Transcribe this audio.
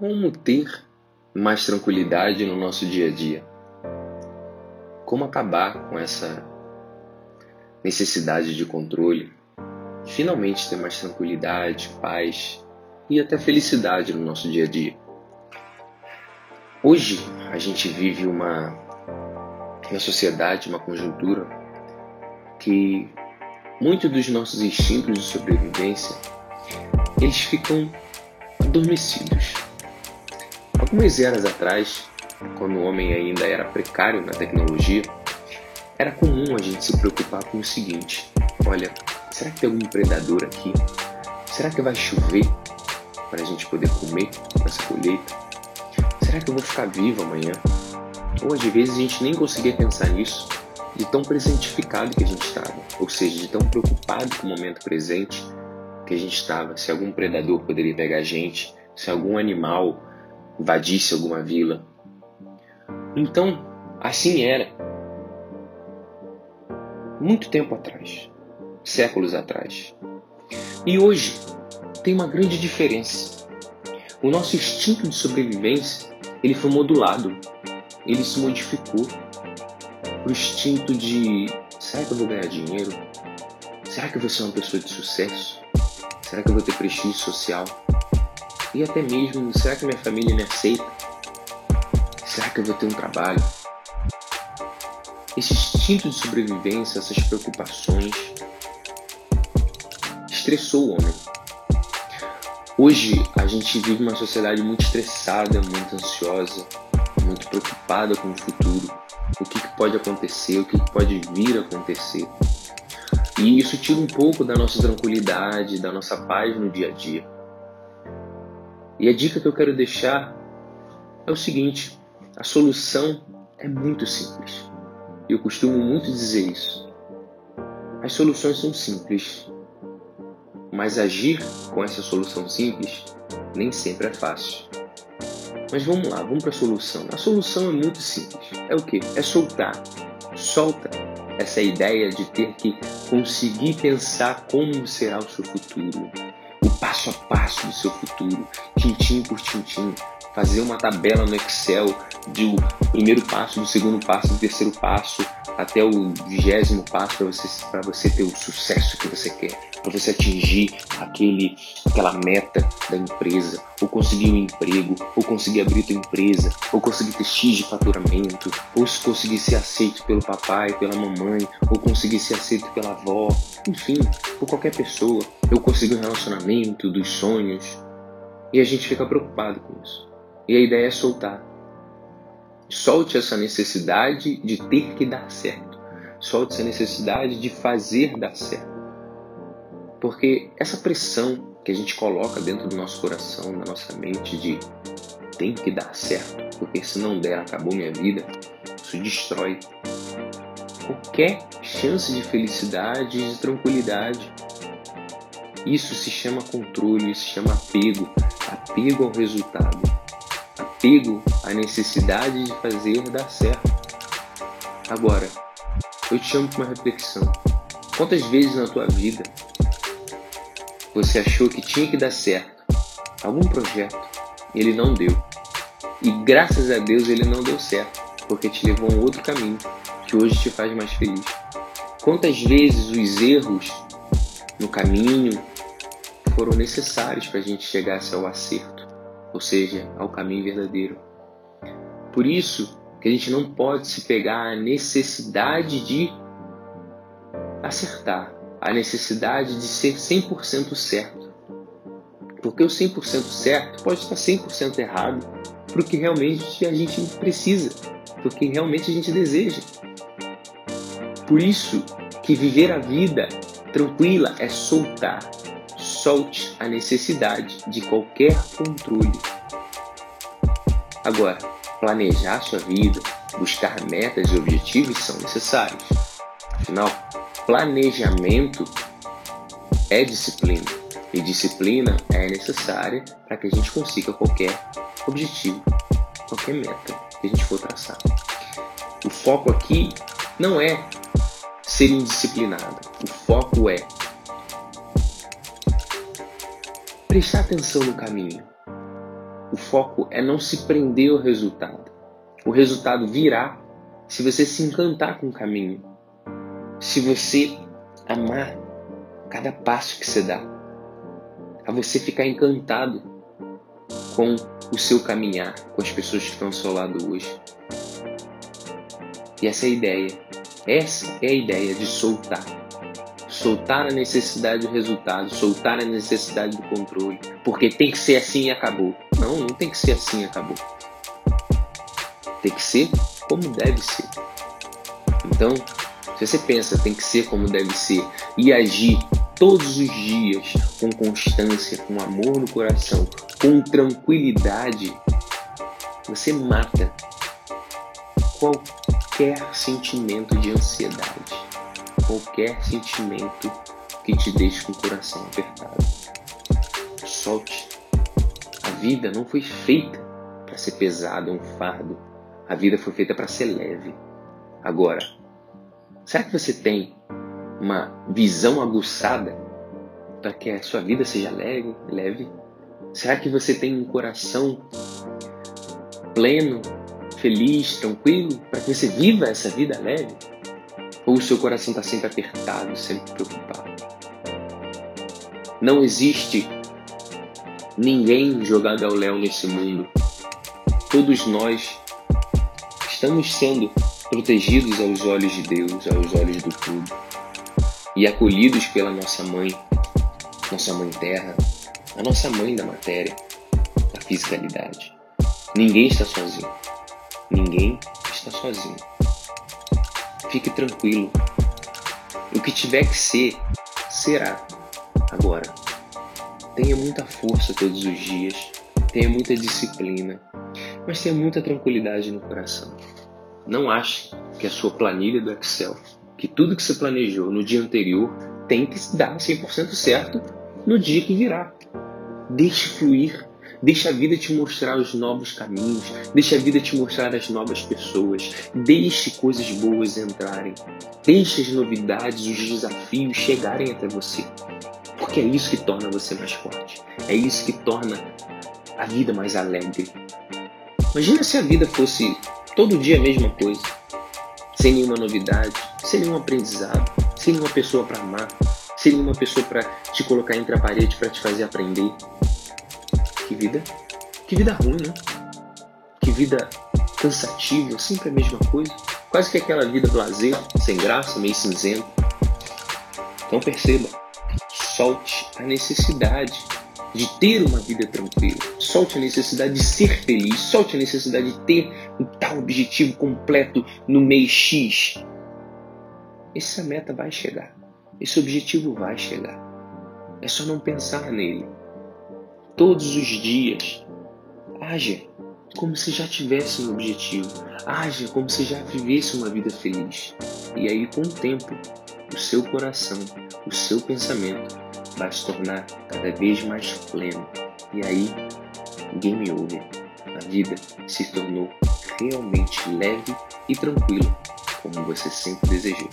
como ter mais tranquilidade no nosso dia a dia. Como acabar com essa necessidade de controle, finalmente ter mais tranquilidade, paz e até felicidade no nosso dia a dia. Hoje a gente vive uma, uma sociedade, uma conjuntura que muitos dos nossos instintos de sobrevivência eles ficam adormecidos. Algumas eras atrás, quando o homem ainda era precário na tecnologia, era comum a gente se preocupar com o seguinte: olha, será que tem algum predador aqui? Será que vai chover para a gente poder comer nessa colheita? Será que eu vou ficar vivo amanhã? Ou às vezes a gente nem conseguia pensar nisso, de tão presentificado que a gente estava, ou seja, de tão preocupado com o momento presente que a gente estava, se algum predador poderia pegar a gente, se algum animal invadisse alguma vila. Então, assim era muito tempo atrás, séculos atrás. E hoje tem uma grande diferença. O nosso instinto de sobrevivência ele foi modulado, ele se modificou. O instinto de será que eu vou ganhar dinheiro? Será que eu vou ser uma pessoa de sucesso? Será que eu vou ter prestígio social? E até mesmo, será que minha família me aceita? Será que eu vou ter um trabalho? Esse instinto de sobrevivência, essas preocupações, estressou o homem. Hoje a gente vive uma sociedade muito estressada, muito ansiosa, muito preocupada com o futuro, o que, pode acontecer, o que pode vir a acontecer. E isso tira um pouco da nossa tranquilidade, da nossa paz no dia a dia. E a dica que eu quero deixar é o seguinte: a solução é muito simples. Eu costumo muito dizer isso. As soluções são simples, mas agir com essa solução simples nem sempre é fácil. Mas vamos lá, vamos para a solução. A solução é muito simples. É o que? É soltar. Solta essa ideia de ter que conseguir pensar como será o seu futuro, passo a passo do seu futuro, tintim por tintim, fazer uma tabela no Excel do primeiro passo, do segundo passo, do terceiro passo, até o vigésimo passo para você, você ter o sucesso que você quer, para você atingir aquele, aquela meta da empresa, ou conseguir um emprego, ou conseguir abrir tua empresa, ou conseguir ter X de faturamento, ou conseguir ser aceito pelo papai, pela mamãe, ou conseguir ser aceito pela avó, enfim, por qualquer pessoa, eu conseguir um relacionamento dos sonhos. E a gente fica preocupado com isso. E a ideia é soltar. Solte essa necessidade de ter que dar certo. Solte essa necessidade de fazer dar certo. Porque essa pressão que a gente coloca dentro do nosso coração, da nossa mente, de tem que dar certo, porque se não der, acabou minha vida, isso destrói qualquer chance de felicidade e de tranquilidade. Isso se chama controle, isso se chama apego, apego ao resultado apego à necessidade de fazer dar certo. Agora, eu te chamo para uma reflexão. Quantas vezes na tua vida você achou que tinha que dar certo algum projeto e ele não deu? E graças a Deus ele não deu certo, porque te levou a um outro caminho que hoje te faz mais feliz. Quantas vezes os erros no caminho foram necessários para a gente chegar ao acerto? Ou seja, ao caminho verdadeiro. Por isso que a gente não pode se pegar à necessidade de acertar, a necessidade de ser 100% certo. Porque o 100% certo pode estar 100% errado para o que realmente a gente precisa, para o que realmente a gente deseja. Por isso que viver a vida tranquila é soltar, solte a necessidade de qualquer controle. Agora, planejar sua vida, buscar metas e objetivos são necessários. Afinal, planejamento é disciplina e disciplina é necessária para que a gente consiga qualquer objetivo, qualquer meta que a gente for traçar. O foco aqui não é ser indisciplinado, o foco é prestar atenção no caminho. O foco é não se prender ao resultado. O resultado virá se você se encantar com o caminho. Se você amar cada passo que você dá. A você ficar encantado com o seu caminhar, com as pessoas que estão ao seu lado hoje. E essa é a ideia. Essa é a ideia de soltar. Soltar a necessidade do resultado, soltar a necessidade do controle. Porque tem que ser assim e acabou. Não, não tem que ser assim e acabou. Tem que ser como deve ser. Então, se você pensa tem que ser como deve ser e agir todos os dias com constância, com amor no coração, com tranquilidade, você mata qualquer sentimento de ansiedade, qualquer sentimento que te deixe com o coração apertado. Solte. A vida não foi feita para ser pesada, um fardo. A vida foi feita para ser leve. Agora, será que você tem uma visão aguçada para que a sua vida seja leve, leve? Será que você tem um coração pleno, feliz, tranquilo, para que você viva essa vida leve? Ou o seu coração está sempre apertado, sempre preocupado? Não existe ninguém jogado ao léu nesse mundo. Todos nós estamos sendo protegidos aos olhos de Deus, aos olhos do tudo e acolhidos pela nossa mãe, nossa mãe terra, a nossa mãe da matéria, da fisicalidade. Ninguém está sozinho. Ninguém está sozinho. Fique tranquilo. O que tiver que ser, será. Agora, tenha muita força todos os dias, tenha muita disciplina, mas tenha muita tranquilidade no coração. Não ache que a sua planilha do Excel que tudo que você planejou no dia anterior tem que dar 100% certo no dia que virá. Deixe fluir, deixe a vida te mostrar os novos caminhos, deixe a vida te mostrar as novas pessoas, deixe coisas boas entrarem, deixe as novidades, os desafios chegarem até você. Porque é isso que torna você mais forte, é isso que torna a vida mais alegre. Imagina se a vida fosse todo dia a mesma coisa sem nenhuma novidade, sem nenhum aprendizado, sem nenhuma pessoa para amar, sem nenhuma pessoa para te colocar entre a parede para te fazer aprender. Que vida, que vida ruim, né? Que vida cansativa, sempre a mesma coisa. Quase que aquela vida lazer, sem graça, meio cinzento. Então perceba, solte a necessidade de ter uma vida tranquila. Solte a necessidade de ser feliz. Solte a necessidade de ter um tal objetivo completo no mês X. Essa meta vai chegar. Esse objetivo vai chegar. É só não pensar nele. Todos os dias, haja como se já tivesse um objetivo. Haja como se já vivesse uma vida feliz. E aí, com o tempo, o seu coração, o seu pensamento vai se tornar cada vez mais pleno. E aí, game over. A vida se tornou realmente leve e tranquila, como você sempre desejou.